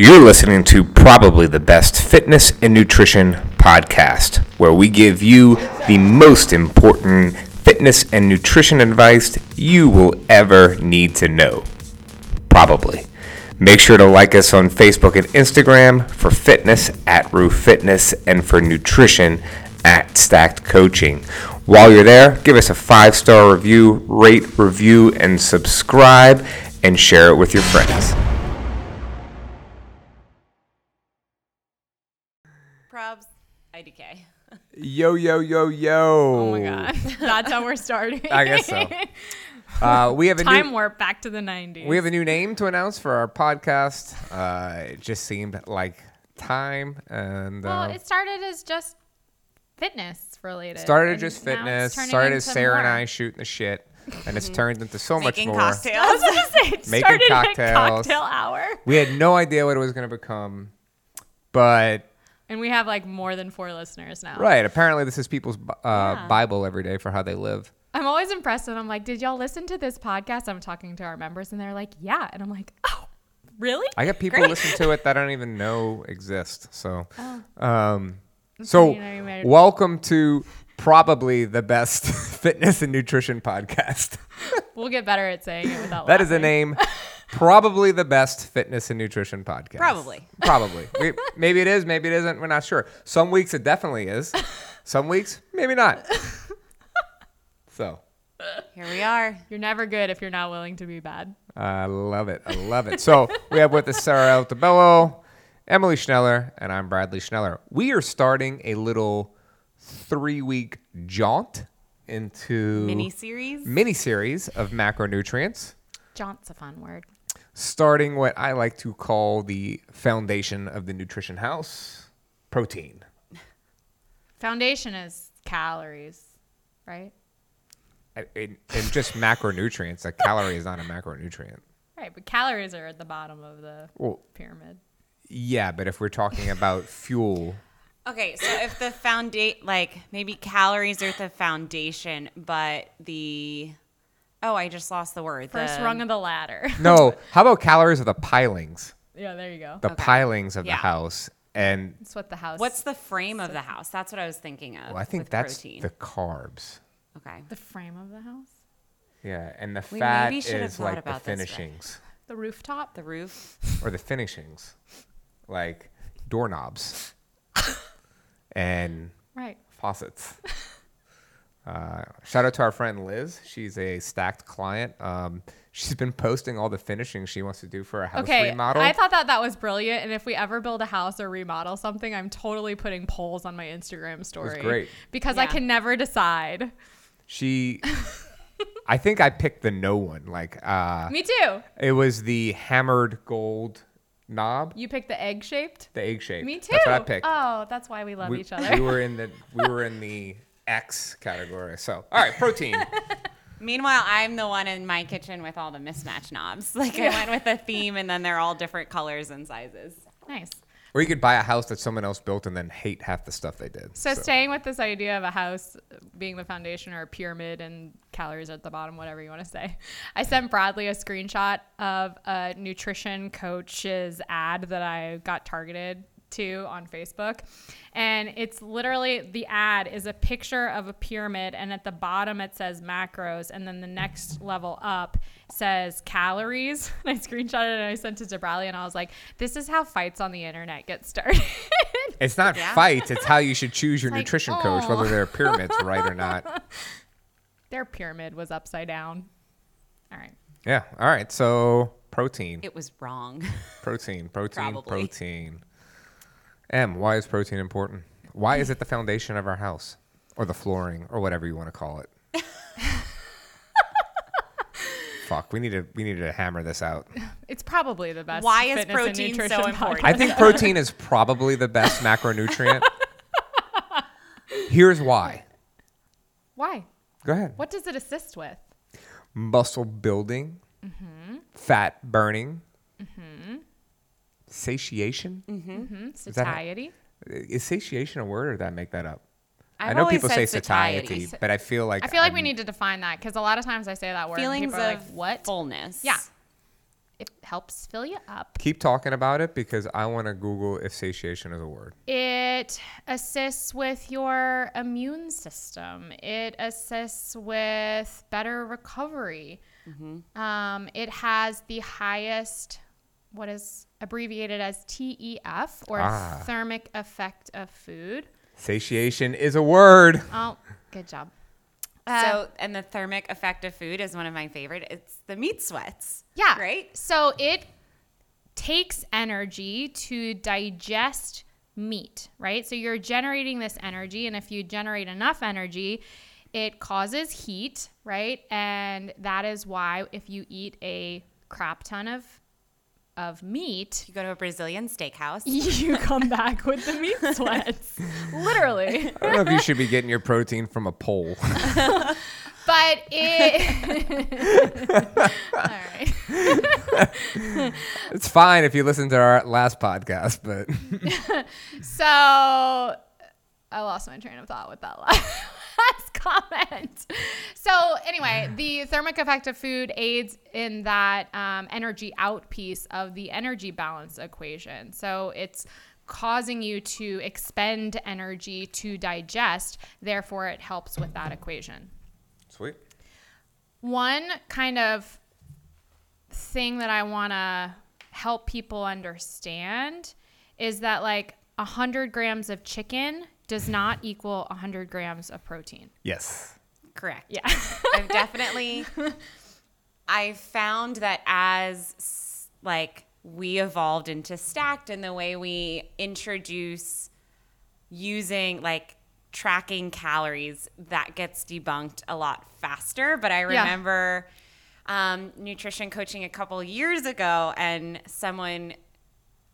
You're listening to probably the best fitness and nutrition podcast, where we give you the most important fitness and nutrition advice you will ever need to know. Probably. Make sure to like us on Facebook and Instagram for fitness at Roof Fitness and for nutrition at Stacked Coaching. While you're there, give us a five star review, rate, review, and subscribe, and share it with your friends. Yo, yo, yo, yo. Oh my god, that's how we're starting. I guess so. Uh, we have a Time new warp back to the '90s. we have a new name to announce for our podcast. Uh, it just seemed like time, and well, uh, it started as just fitness related. started and just fitness. Started as into Sarah and. I shooting the shit, and it's turned into so much Making more. I was cocktails. gonna say it Making started at cocktails. cocktail hour, We had no idea what it was going to become, but and we have like more than four listeners now. right. Apparently, this is people's uh, Yeah. Bible every day for how they live. I'm always impressed, and I'm like, "Did y'all listen to this podcast?" I'm talking to our members, and they're like, "Yeah," and I'm like, "Oh, really?" I got people Great. listen to it that I don't even know exist. So, Oh. um, so welcome to probably the best fitness and nutrition podcast. We'll get better at saying it without. that is a name. Probably the best fitness and nutrition podcast. Probably. Probably. We, maybe it is. Maybe it isn't. We're not sure. Some weeks it definitely is. Some weeks maybe not. So Here we are. You're never good if you're not willing to be bad. I love it. I love it. So we have with us Sarah Altabello, Emily Schneller, and I'm Bradley Schneller. We are starting a little three week jaunt into Mini series. mini series of macronutrients, Jaunt's a fun word. Starting what I like to call the foundation of the nutrition house protein. Foundation is calories, right? And, and and just macronutrients. A calorie is not a macronutrient. Right, but calories are at the bottom of the Well, pyramid. yeah, but if we're talking about fuel, Okay, so if the foundation, like maybe calories are the foundation, but the oh, I just lost the word. First the, rung of the ladder. no. How about calories of the pilings? yeah, there you go. the Okay. pilings of the house and That's what the house. What's the frame of the house? That's what I was thinking of. well, I think that's protein. the carbs. okay. the frame of the house? Yeah, and the We fat maybe should is thought like the about this, finishings The rooftop. The roof. or the finishings, like doorknobs and Right. faucets. Uh, shout out to our friend Liz. She's a stacked client. Um, she's been posting all the finishing she wants to do for a house Okay, remodel. I thought that that was brilliant. And if we ever build a house or remodel something, I'm totally putting polls on my Instagram story. great. because I can never decide. she, I think I picked the no one. Like, uh, Me too. it was the hammered gold knob. You picked the egg shaped. The egg shape. Me too. That's what I picked. Oh, that's why we love we, each other. we were in the we were in the X category. So all right, protein. Meanwhile, I'm the one in my kitchen with all the mismatch knobs. Like I went with a theme, and then they're all different colors and sizes. nice. or you could buy a house that someone else built and then hate half the stuff they did. So, staying with this idea of a house being the foundation or a pyramid and calories at the bottom, whatever you want to say, I sent Bradley a screenshot of a nutrition coach's ad that I got targeted to on Facebook. And it's literally the ad is a picture of a pyramid, and at the bottom it says macros, and then the next level up says calories. And I screenshotted it and I sent it to Bradley, and I was like, "This is how fights on the internet get started." it's not Yeah. fights. It's how you should choose your like, nutrition coach, "Aw." whether oh. their pyramid's right or not. Their pyramid was upside down. All right. Yeah. All right. So protein, It was wrong. protein, protein, protein. M. Why is protein important? Why is it the foundation of our house, or the flooring, or whatever you want to call it? Fuck. We need to we need to hammer this out. It's probably the best. Why is fitness and protein so nutrition important? I podcast. think protein is probably the best macronutrient. Here's why. Why? Go ahead. What does it assist with? Muscle building, mm-hmm. fat burning, mm-hmm. Satiation. Mm-hmm. that how- Satiety. Is satiation a word, or did I make that up? I've I know people say said satiety, but I feel like I feel like we I'm- need to define that because a lot of times I say that word. Feelings and people are of like, "What?" fullness. Yeah. it helps fill you up. Keep talking about it because I want to Google if satiation is a word. It assists with your immune system. It assists with better recovery. Um, it has the highest, what is abbreviated as TEF or Ah. thermic effect of food. Satiation is a word. Oh, good job. so, and the thermic effect of food is one of my favorite. It's the meat sweats. Yeah. Right? So it takes energy to digest meat, right? So you're generating this energy, and if you generate enough energy, it causes heat, right? And that is why if you eat a crap ton of of meat, You go to a Brazilian steakhouse. you come back with the meat sweats. Literally. I don't know if you should be getting your protein from a pole. But it All right. it's fine if you listen to our last podcast, but So I lost my train of thought with that last, last comment. So anyway, the thermic effect of food aids in that um, energy out piece of the energy balance equation. So it's causing you to expend energy to digest. Therefore, it helps with that equation. sweet. One kind of thing that I want to help people understand is that like 100 grams of chicken does not equal 100 grams of protein. Yes. Correct. Yeah. I've definitely I found that as like we evolved into stacked and the way we introduce using like tracking calories that gets debunked a lot faster but i Yeah. remember um, nutrition coaching a couple years ago and someone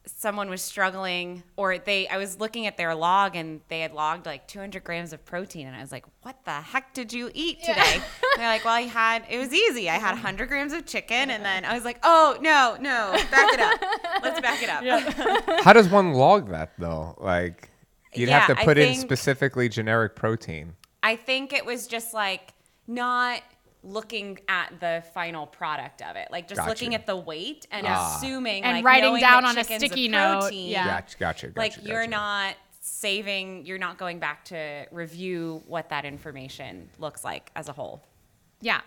someone was struggling or they i was looking at their log and they had logged like 200 grams of protein and i was like what the heck did you eat today? And they're like well i had it was easy. I had 100 grams of chicken and then i was like oh no no back it up. Let's back it up. How does one log that though? Like, you'd have to I put in specifically generic protein. i think it was just like not looking at the final product of it like just Gotcha. looking at the weight and Ah. assuming And like, writing down on a chicken's sticky note, yeah. Gotcha, gotcha, gotcha. like you're not saving you're not going back to review what that information looks like as a whole Yeah.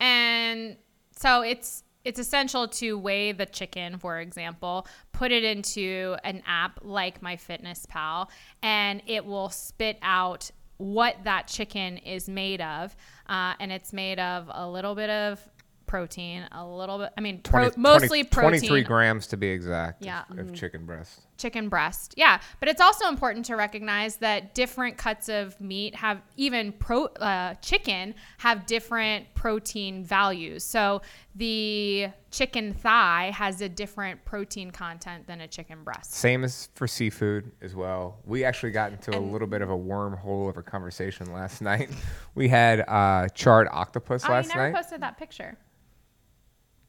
And so it's it's essential to weigh the chicken, for example, put it into an app like MyFitnessPal, and it will spit out what that chicken is made of. Uh, and it's made of a little bit of protein, a little bit, I mean, pro- 20 mostly 20 protein. 23 grams to be exact. of- Yeah. Of, chicken breast. Chicken breast. Yeah, but it's also important to recognize that different cuts of meat have even pro uh, chicken have different protein values. So the chicken thigh has a different protein content than a chicken breast. Same as for seafood as well. We actually got into a little bit of a wormhole of a conversation last night. We had uh, charred octopus Oh, you last never night. posted that picture.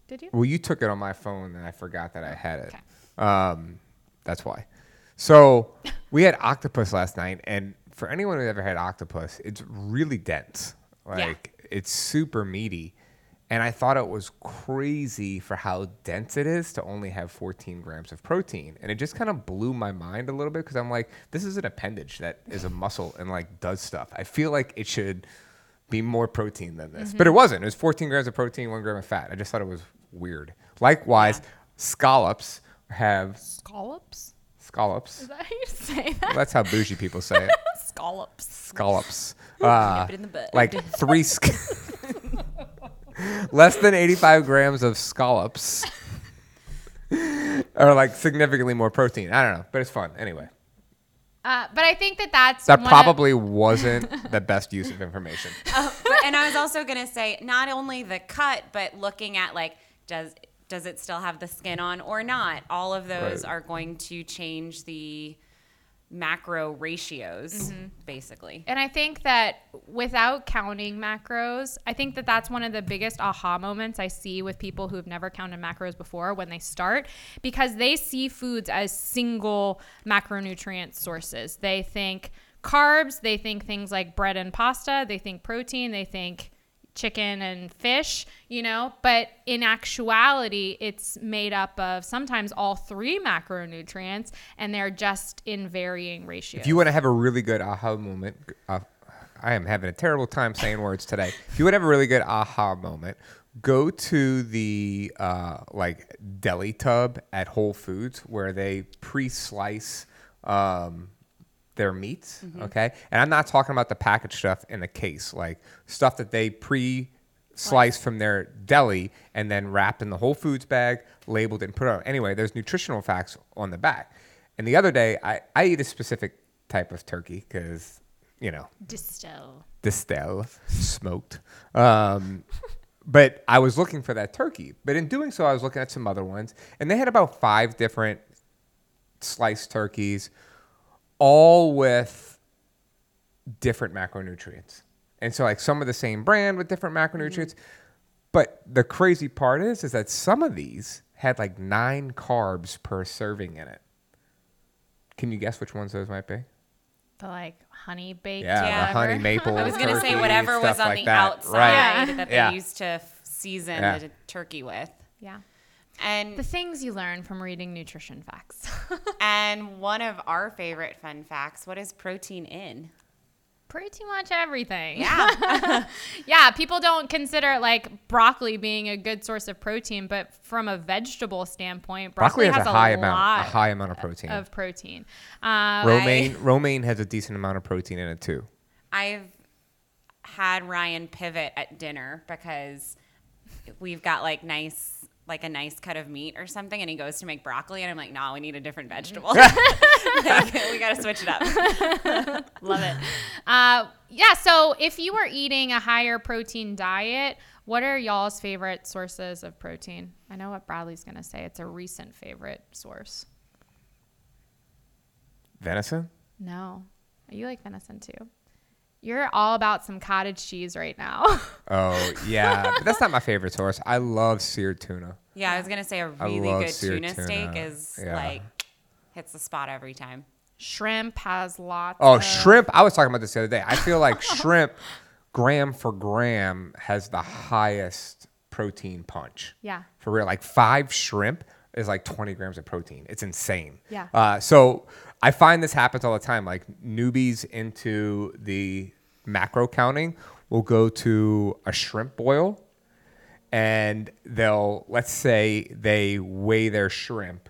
Did you? Well, you took it on my phone and I forgot that I had it. Okay. Um, that's why. So we had octopus last night, and for anyone who's ever had octopus, it's really dense. Like it's super meaty. And I thought it was crazy for how dense it is to only have 14 grams of protein. And it just kind of blew my mind a little bit because I'm like, this is an appendage that is a muscle and like does stuff. I feel like it should be more protein than this. But it mm-hmm. wasn't. It was 14 grams of protein, one gram of fat. I just thought it was weird. Likewise, scallops have Scallops? scallops. Is that how you say that? Well, that's how bougie people say it. scallops Scallops. Uh, it in the bud. like three, sc- less than 85 grams of scallops, or like significantly more protein. I don't know, but it's fun anyway. Uh, but I think that that's That one of- probably wasn't the best use of information. Oh, but, and I was also gonna say not only the cut, but looking at like does does it still have the skin on or not? All of those Right. are going to change the macro ratios, Mm-hmm. basically. And I think that without counting macros, I think that that's one of the biggest aha moments I see with people who've never counted macros before when they start because they see foods as single macronutrient sources. They think carbs, they think things like bread and pasta, they think protein, they think chicken and fish, you know, but in actuality, it's made up of sometimes all three macronutrients and they're just in varying ratios. If you want to have a really good aha moment, uh, I am having a terrible time saying words today. If you want to have a really good aha moment, go to the uh, like deli tub at Whole Foods where they pre-slice um, their meats. Okay, and I'm not talking about the packaged stuff in the case, like stuff that they pre. Sliced from their deli and then wrapped in the Whole Foods bag, labeled and put on. Anyway, there's nutritional facts on the back. And the other day, I, I eat a specific type of turkey because, you know, Diestel. Diestel, smoked. Um, but I was looking for that turkey. But in doing so, I was looking at some other ones, and they had about five different sliced turkeys, all with different macronutrients. And so, like some of the same brand with different macronutrients. Mm-hmm. But the crazy part is, is that some of these had like nine carbs per serving in it. Can you guess which ones those might be? The like honey baked. Yeah, Yeah. the honey maple. I was gonna say whatever was on like the that. outside Right. that they Yeah. used to season Yeah. the turkey with. Yeah. And The things you learn from reading nutrition facts. and one of our favorite fun facts: what is protein in? Pretty much everything. Yeah, Yeah, people don't consider like broccoli being a good source of protein, but from a vegetable standpoint, Broccoli broccoli, has, a high amount, lot a high amount of protein. of protein. Um, romaine, romaine has a decent amount of protein in it too. I've had Ryan pivot at dinner because we've got like nice like a nice cut of meat or something and he goes to make broccoli and I'm like, no, we need a different vegetable. Like, we gotta switch it up. Love it. Uh, yeah. So if you are eating a higher protein diet, what are y'all's favorite sources of protein? I know what Bradley's going to say. It's a recent favorite source. Venison? No. You like venison too. You're all about some cottage cheese right now. Oh yeah, but that's not my favorite source. I love seared tuna. Yeah, I was gonna say a really good tuna, tuna. steak is Yeah. like hits the spot every time. Shrimp has lots. Oh, of, shrimp! I was talking about this the other day. I feel like shrimp, gram for gram, has the highest protein punch. Yeah. For real, like five shrimp is like 20 grams of protein. It's insane. Yeah. Uh, so I find this happens all the time. Like newbies into the macro counting will go to a shrimp boil and they'll, let's say they weigh their shrimp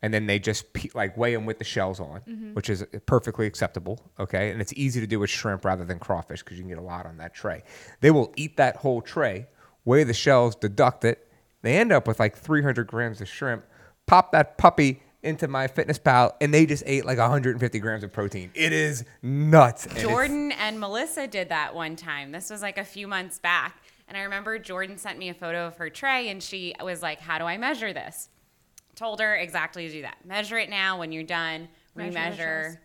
and then they just pe- like weigh them with the shells on, mm-hmm. which is perfectly acceptable. Okay, and it's easy to do with shrimp rather than crawfish because you can get a lot on that tray. They will eat that whole tray, weigh the shells, deduct it. They end up with like 300 grams of shrimp. Pop that puppy into MyFitnessPal, and they just ate like 150 grams of protein. It is nuts. and Jordan and Melissa did that one time. This was like a few months back. And I remember Jordan sent me a photo of her tray and she was like, How do I measure this? Told her exactly to do that. Measure it now when you're done, Measure the remeasure.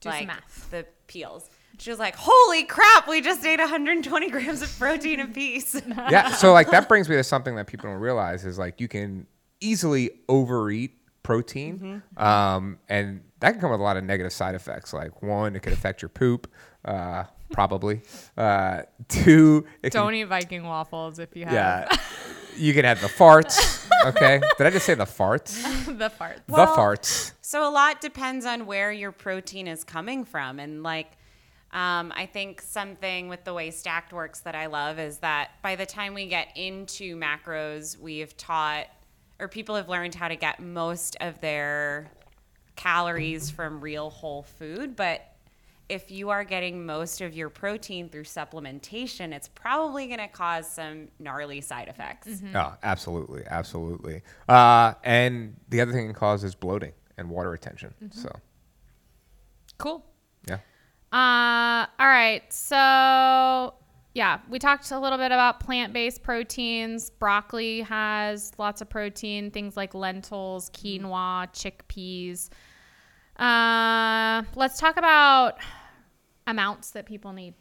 Do some like math. the peels. She was like, Holy crap, we just ate 120 grams of protein a piece. yeah so like that brings me to something that people don't realize is like you can easily overeat protein um, and that can come with a lot of negative side effects. Like one it could affect your poop uh, probably. Uh, two it Don't eat Viking waffles if you have. Yeah you can have the farts okay? Did i just say the farts? The farts. the Well- farts. So a lot depends on where your protein is coming from, and like. Um, I think something with the way Stacked works that I love is that by the time we get into macros, we've taught or people have learned how to get most of their calories from real whole food. But if you are getting most of your protein through supplementation, it's probably going to cause some gnarly side effects. oh absolutely absolutely uh, and the other thing it can cause is bloating and water retention so Cool. yeah Uh, all right. So, yeah, we talked a little bit about plant based proteins. Broccoli has lots of protein, things like lentils, quinoa, chickpeas. Uh, let's talk about amounts that people need.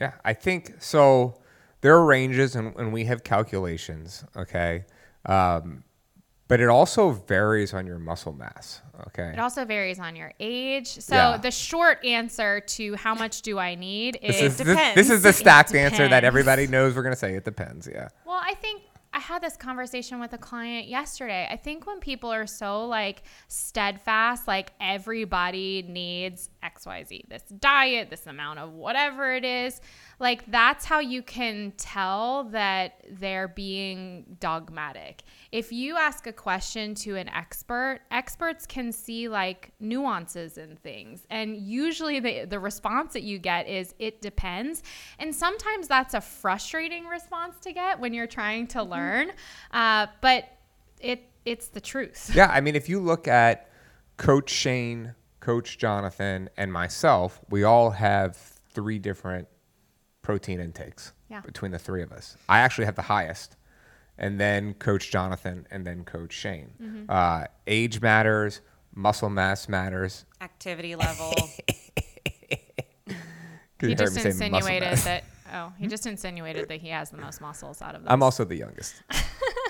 Yeah, I think so. There are ranges, and, and we have calculations. Okay, um, but it also varies on your muscle mass. Okay. It also varies on your age. So Yeah. the short answer to how much do I need This is is, this, depends. this is the stacked answer that everybody knows we're going to say. It depends. Yeah. Well, I think I had this conversation with a client yesterday. I think when people are so like steadfast, like everybody needs XYZ, this diet, this amount of whatever it is, like that's how you can tell that they're being dogmatic. If you ask a question to an expert, experts can see like nuances in things. And usually the, the response that you get is it depends. And sometimes that's a frustrating response to get when you're trying to learn. Uh, but it it's the truth. Yeah, I mean, if you look at Coach Shane, Coach Jonathan, and myself, we all have three different protein intakes Yeah. between the three of us. I actually have the highest, and then Coach Jonathan, and then Coach Shane. Mm-hmm. Uh, age matters, muscle mass matters. Activity level. He just me say muscle insinuated that oh, he just insinuated that he has the most muscles out of them. I'm also the youngest.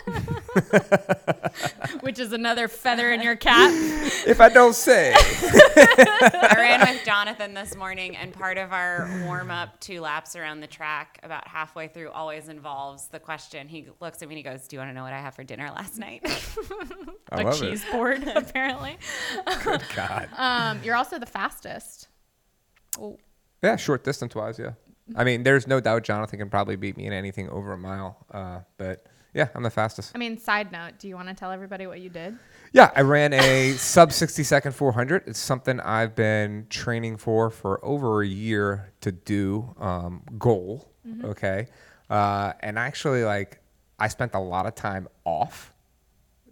which is another feather in your cap. if I don't say. I ran with Jonathan this morning, and part of our warm up two laps around the track, about halfway through, always involves the question. He looks at me and he goes, Do you want to know what I had for dinner last night? I a love cheese it. board, apparently. Good God. Um, you're also the fastest. Oh, Yeah, short distance wise, yeah. I mean, there's no doubt Jonathan can probably beat me in anything over a mile. Uh, but yeah, I'm the fastest. I mean, side note, do you want to tell everybody what you did? Yeah, I ran a sub 60 second 400. It's something I've been training for for over a year to do. Um, goal, okay. Uh, and actually, like, I spent a lot of time off,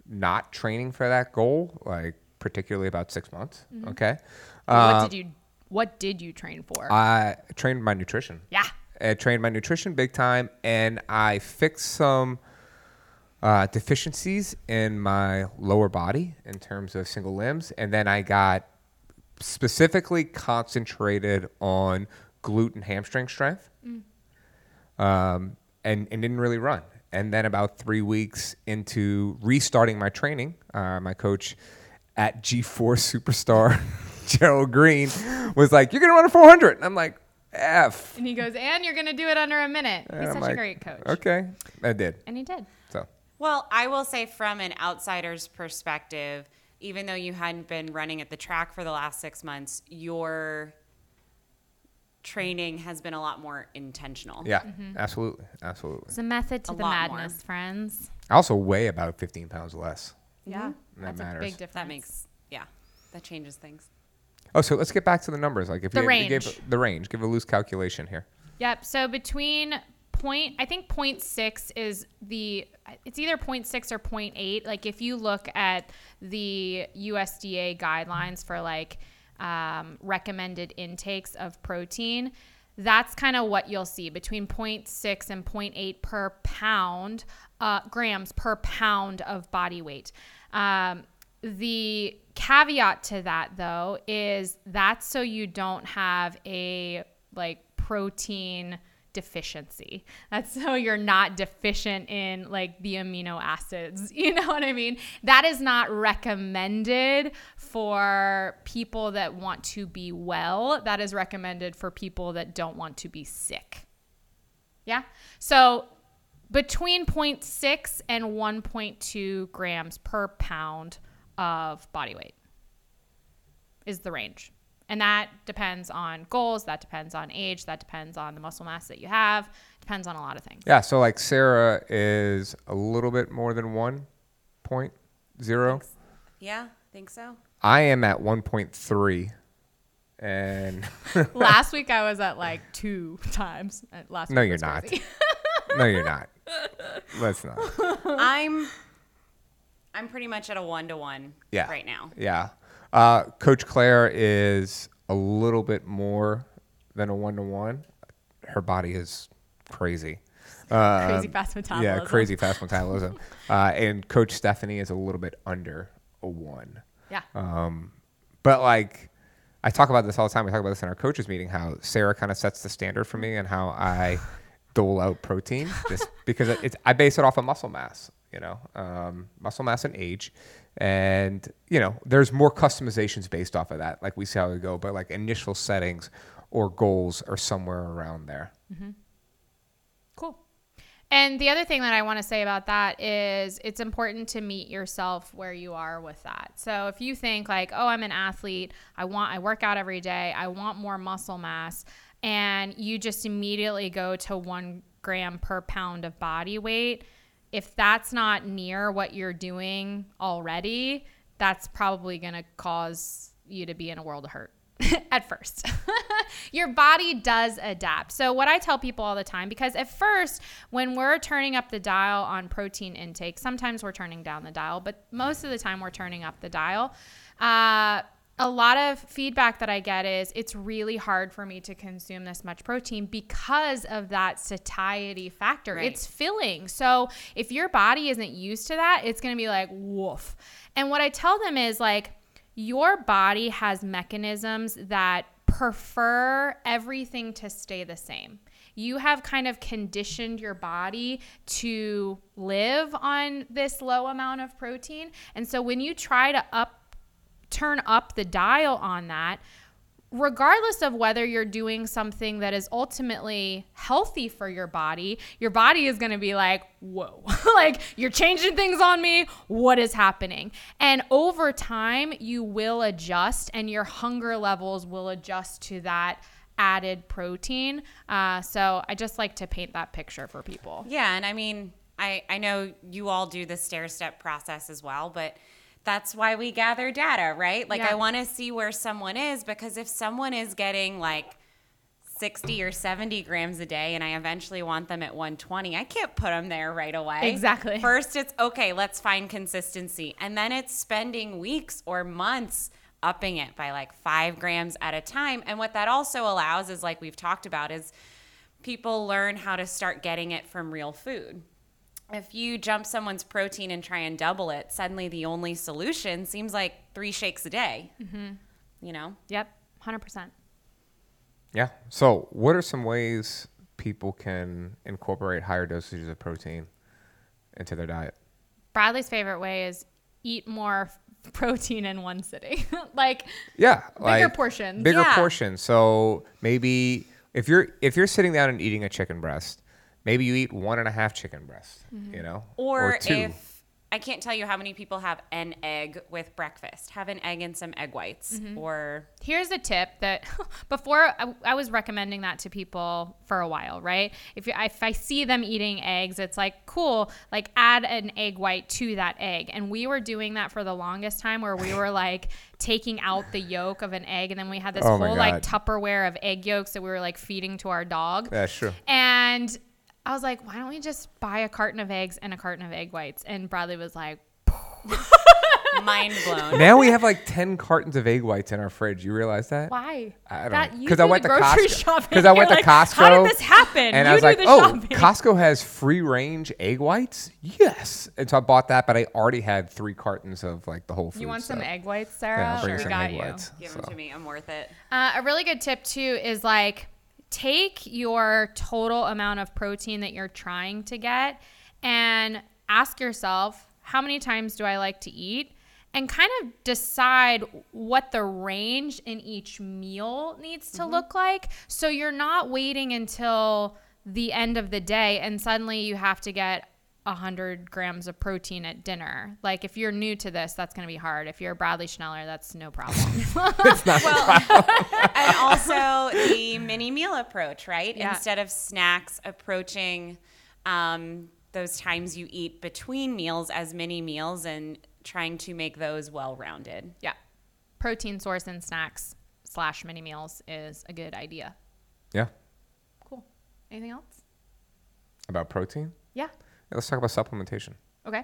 not training for that goal, like particularly about six months. Okay. what Uh, did you What did you train for? I trained my nutrition. yeah. I trained my nutrition big time, and I fixed some uh, deficiencies in my lower body in terms of single limbs, and then I got specifically concentrated on glute and hamstring strength, um, and and didn't really run. And then about three weeks into restarting my training, uh, my coach at G4 Superstar, Gerald Green, was like, "You're gonna run a 400." And I'm like, "F." And he goes, and you're gonna do it under a minute. And He's I'm such a great coach. Okay, I did. And he did. So Well, I will say from an outsider's perspective, even though you hadn't been running at the track for the last six months, your training has been a lot more intentional. yeah, mm-hmm. absolutely, absolutely. It's a method to A the lot more. madness, friends. I also weigh about 15 pounds less. Mm-hmm. Yeah, That that's a matters. big difference. That makes, yeah, that changes things. Oh, so let's get back to the numbers. Like if The you, you gave the range, give a loose calculation here. Yep. So between point, I think point six is the. It's either point six or point eight. Like if you look at the USDA guidelines for like um, recommended intakes of protein, that's kind of what you'll see between 0.6 and 0.8 per pound uh, grams per pound of body weight. Um, the caveat to that though is that's so you don't have a like protein deficiency. That's so you're not deficient in like the amino acids. You know what I mean? That is not recommended for people that want to be well. That is recommended for people that don't want to be sick. Yeah. So between 0.6 and 1.2 grams per pound of body weight is the range. And that depends on goals, that depends on age, that depends on the muscle mass that you have, depends on a lot of things. Yeah, so like Sarah is a little bit more than 1.0. Yeah, I think so. I am at 1.3. And Last week I was at like two times. Uh, Last No, you're was not. no, you're not. Let's not. I'm, I'm pretty much at a one to one Yeah. right now. Yeah. Uh, Coach Claire is a little bit more than a one to one. Her body is crazy. Um, Crazy fast metabolism. Yeah, crazy fast metabolism. uh, and Coach Stephanie is a little bit under a one. Yeah. Um, but like, I talk about this all the time. We talk about this in our coaches meeting. How Sarah kind of sets the standard for me and how I dole out protein, just because it's I base it off of muscle mass. you know, um, muscle mass and age. And, you know, there's more customizations based off of that. Like we see how we go, but like initial settings or goals are somewhere around there. Mm-hmm. Cool. And the other thing that I want to say about that is it's important to meet yourself where you are with that. So if you think like, "Oh, I'm an athlete. I want I work out every day. I want more muscle mass." And you just immediately go to 1 gram per pound of body weight, if that's not near what you're doing already, that's probably going to cause you to be in a world of hurt at first. Your body does adapt. So, what I tell people all the time, because at first, when we're turning up the dial on protein intake, sometimes we're turning down the dial, but most of the time we're turning up the dial. Uh, a lot of feedback that I get is it's really hard for me to consume this much protein because of that satiety factor. Right. It's filling. So if your body isn't used to that, it's going to be like, woof. And what I tell them is like, your body has mechanisms that prefer everything to stay the same. You have kind of conditioned your body to live on this low amount of protein. And so when you try to up turn up the dial on that, regardless of whether you're doing something that is ultimately healthy for your body, your body is going to be like, whoa, like you're changing things on me. What is happening? And over time, you will adjust and your hunger levels will adjust to that added protein. Uh, so I just like to paint that picture for people. Yeah, and I mean, I I know you all do the stair step process as well, but that's why we gather data, right? Like Yeah. I want to see where someone is because if someone is getting like 60 or 70 grams a day and I eventually want them at 120, I can't put them there right away. Exactly. First it's okay, let's find consistency. And then it's spending weeks or months upping it by like 5 grams at a time. And what that also allows is like we've talked about is people learn how to start getting it from real food. If you jump someone's protein and try and double it, suddenly the only solution seems like three shakes a day. Mm-hmm. You know? Yep, 100%. Yeah. So, what are some ways people can incorporate higher dosages of protein into their diet? Bradley's favorite way is eat more protein in one sitting. like, Yeah, Bigger portions. Bigger Yeah. portions. So maybe if you're if you're sitting down and eating a chicken breast, maybe you eat one and a half chicken breasts. Mm-hmm. You know, Or, two. if I can't tell you how many people have an egg with breakfast, have an egg and some egg whites, mm-hmm. or here's a tip that before I, I was recommending that to people for a while, right? If, you, if I see them eating eggs, it's like, cool, like add an egg white to that egg. And we were doing that for the longest time where we were like taking out the yolk of an egg. And then we had this Oh whole like Tupperware of egg yolks that we were like feeding to our dog. That's true. And I was like, why don't we just buy a carton of eggs and a carton of egg whites? And Bradley was like, mind blown. Now we have like ten cartons of egg whites in our fridge. You realize that? why? I don't That- know. you 'Cause I went to grocery Costco. shopping. 'Cause I went You're to like, How Costco, did this happen? And you I was do like, the oh, shopping. Costco has free range egg whites. Yes, and so I bought that, but I already had three cartons of like the whole food. You want some egg whites, Sarah? Yeah, Sarah? I'll bring we some got egg you. whites. Give them to me. I'm worth it. Uh, a really good tip too is like take your total amount of protein that you're trying to get and ask yourself, how many times do I like to eat? And kind of decide what the range in each meal needs to mm-hmm. look like. So you're not waiting until the end of the day and suddenly you have to get 100 grams of protein at dinner. Like if you're new to this, that's going to be hard. If you're a Bradley Schneller, that's no problem. It's not problem. and also the mini meal approach, right? Yeah. Instead of snacks, approaching um, those times you eat between meals as mini meals and trying to make those well rounded. Yeah. Protein source in snacks slash mini meals is a good idea. Yeah, Cool. Anything else? about protein. Yeah. Let's talk about supplementation. Okay.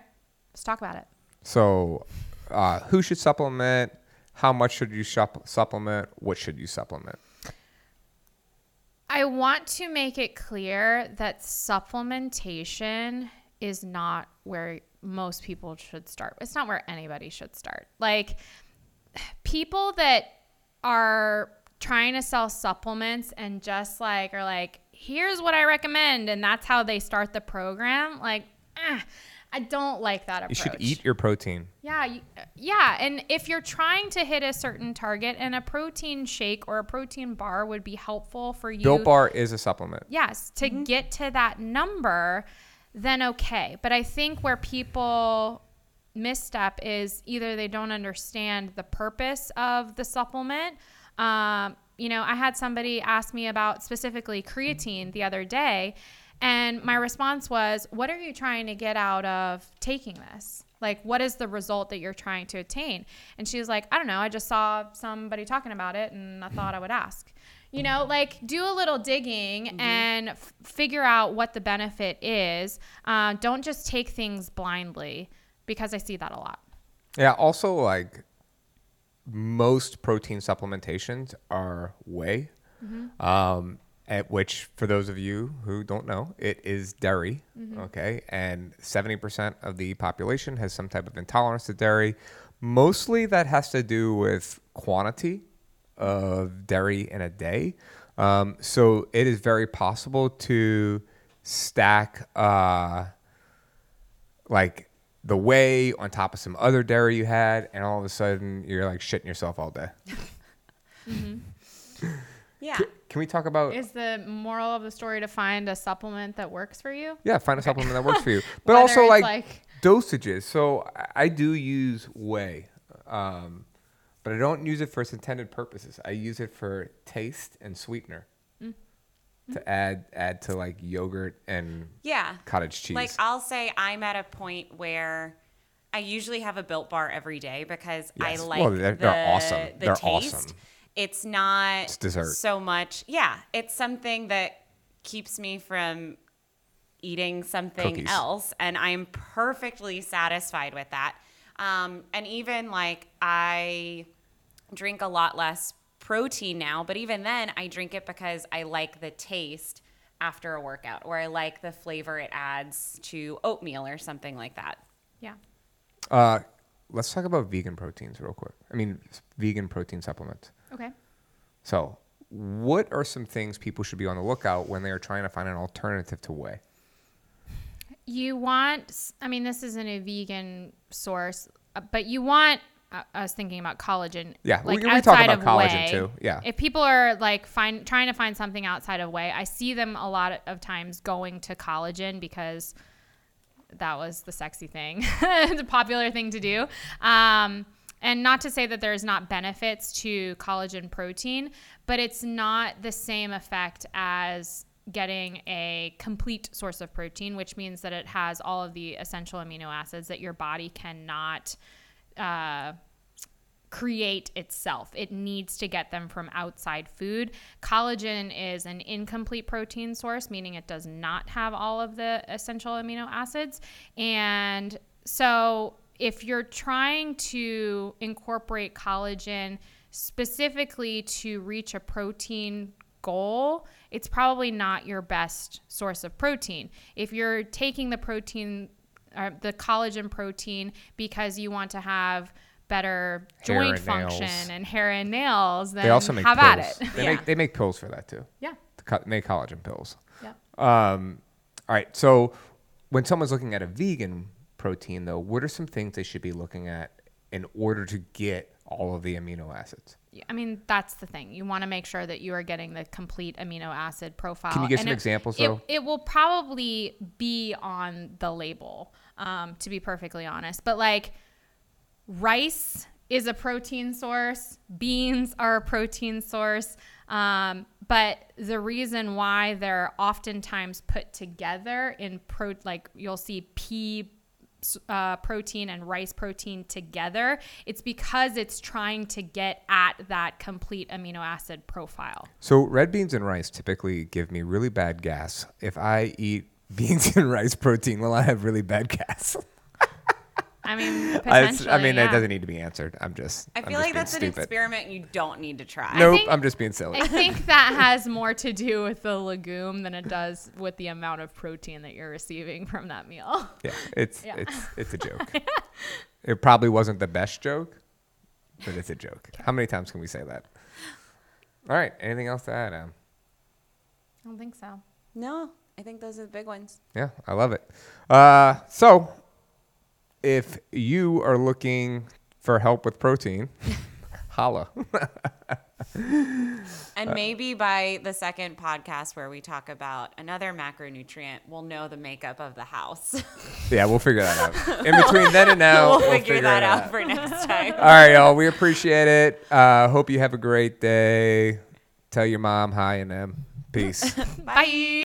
Let's talk about it. So, uh, who should supplement? How much should you sup- supplement? What should you supplement? I want to make it clear that supplementation is not where most people should start. It's not where anybody should start. Like people that are trying to sell supplements and just like are like, here's what I recommend, and that's how they start the program. Like, eh, I don't like that approach. You should eat your protein. Yeah, you, yeah, and if you're trying to hit a certain target, and a protein shake or a protein bar would be helpful for you. Built Bar is a supplement. Yes, to get to that number, then okay. But I think where people misstep is either they don't understand the purpose of the supplement. Um, you know, I had somebody ask me about specifically creatine the other day, and my response was, What are you trying to get out of taking this? Like, what is the result that you're trying to attain? And she was like, I don't know. I just saw somebody talking about it and I thought I would ask. You know, like do a little digging and f- figure out what the benefit is. Uh, don't just take things blindly because I see that a lot. Yeah. Also, like most protein supplementations are whey, um, at which, for those of you who don't know, it is dairy. Okay, and seventy percent of the population has some type of intolerance to dairy. Mostly, that has to do with quantity of dairy in a day. Um, so it is very possible to stack. Uh, like the whey on top of some other dairy you had, and all of a sudden you're like shitting yourself all day. Yeah. Can we talk about? Is the moral of the story to find a supplement that works for you? Yeah, find a supplement that works for you, but also like, like- dosages. So I- I do use whey, um, but I don't use it for its intended purposes. I use it for taste and sweetener. To add add to like yogurt and Yeah. cottage cheese. Like I'll say I'm at a point where I usually have a built bar every day because I Yes. like Well, they're- the, they're awesome. the They're taste. awesome. It's not It's dessert. so much. Yeah, it's something that keeps me from eating something Cookies. else and I'm perfectly satisfied with that. Um, and even like I drink a lot less protein now, but even then I drink it because I like the taste after a workout or I like the flavor it adds to oatmeal or something like that. Yeah. uh, let's talk about vegan proteins real quick. I mean, vegan protein supplements. Okay. So, what are some things people should be on the lookout when they are trying to find an alternative to whey? You want, I mean, this isn't a vegan source, uh, but you want, I I was thinking about collagen. Yeah, we- like we talk outside about of collagen whey. too, yeah. If people are like find, trying to find something outside of whey, I see them a lot of times going to collagen because that was the sexy thing, the popular thing to do. Um, and not to say that there's not benefits to collagen protein, but it's not the same effect as getting a complete source of protein, which means that it has all of the essential amino acids that your body cannot. Uh, create itself. It needs to get them from outside food. Collagen is an incomplete protein source, meaning it does not have all of the essential amino acids. And so, if you're trying to incorporate collagen specifically to reach a protein goal, it's probably not your best source of protein. If you're taking the protein, uh, the collagen protein, because you want to have better Hair joint and function nails. and hair and nails, then They also make have pills. at it. They Yeah. make they make pills for that too. yeah. Co- make collagen pills. Yeah. Um, all right. So, when someone's looking at a vegan protein, though, what are some things they should be looking at in order to get all of the amino acids? I mean, that's the thing. You want to make sure that you are getting the complete amino acid profile. Can you give And some it- examples, it, though? It will probably be on the label, um, to be perfectly honest. But like rice is a protein source, beans are a protein source. Um, but the reason why they're oftentimes put together in pro, like you'll see pea uh, protein and rice protein together, it's because it's trying to get at that complete amino acid profile. So, red beans and rice typically give me really bad gas. If I eat beans and rice protein, will I have really bad gas? I mean, I, potentially. I mean, yeah. it doesn't need to be answered. I'm just. I I'm feel just like being that's an stupid. experiment you don't need to try. Nope, think- I'm just being silly. I think that has more to do with the legume than it does with the amount of protein that you're receiving from that meal. Yeah, it's Yeah. it's it's a joke. it probably wasn't the best joke, but it's a joke. How many times can we say that? All right. Anything else to add, Em? I don't think so. No, I think those are the big ones. Yeah, I love it. Uh, so if you are looking for help with protein, holla. And maybe by the second podcast where we talk about another macronutrient, we'll know the makeup of the house. yeah, we'll figure that out. In between then and now, we'll, we'll, figure, that it out, for next time. All right, y'all. We appreciate it. Uh, hope you have a great day. Tell your mom hi and them. Peace. Bye.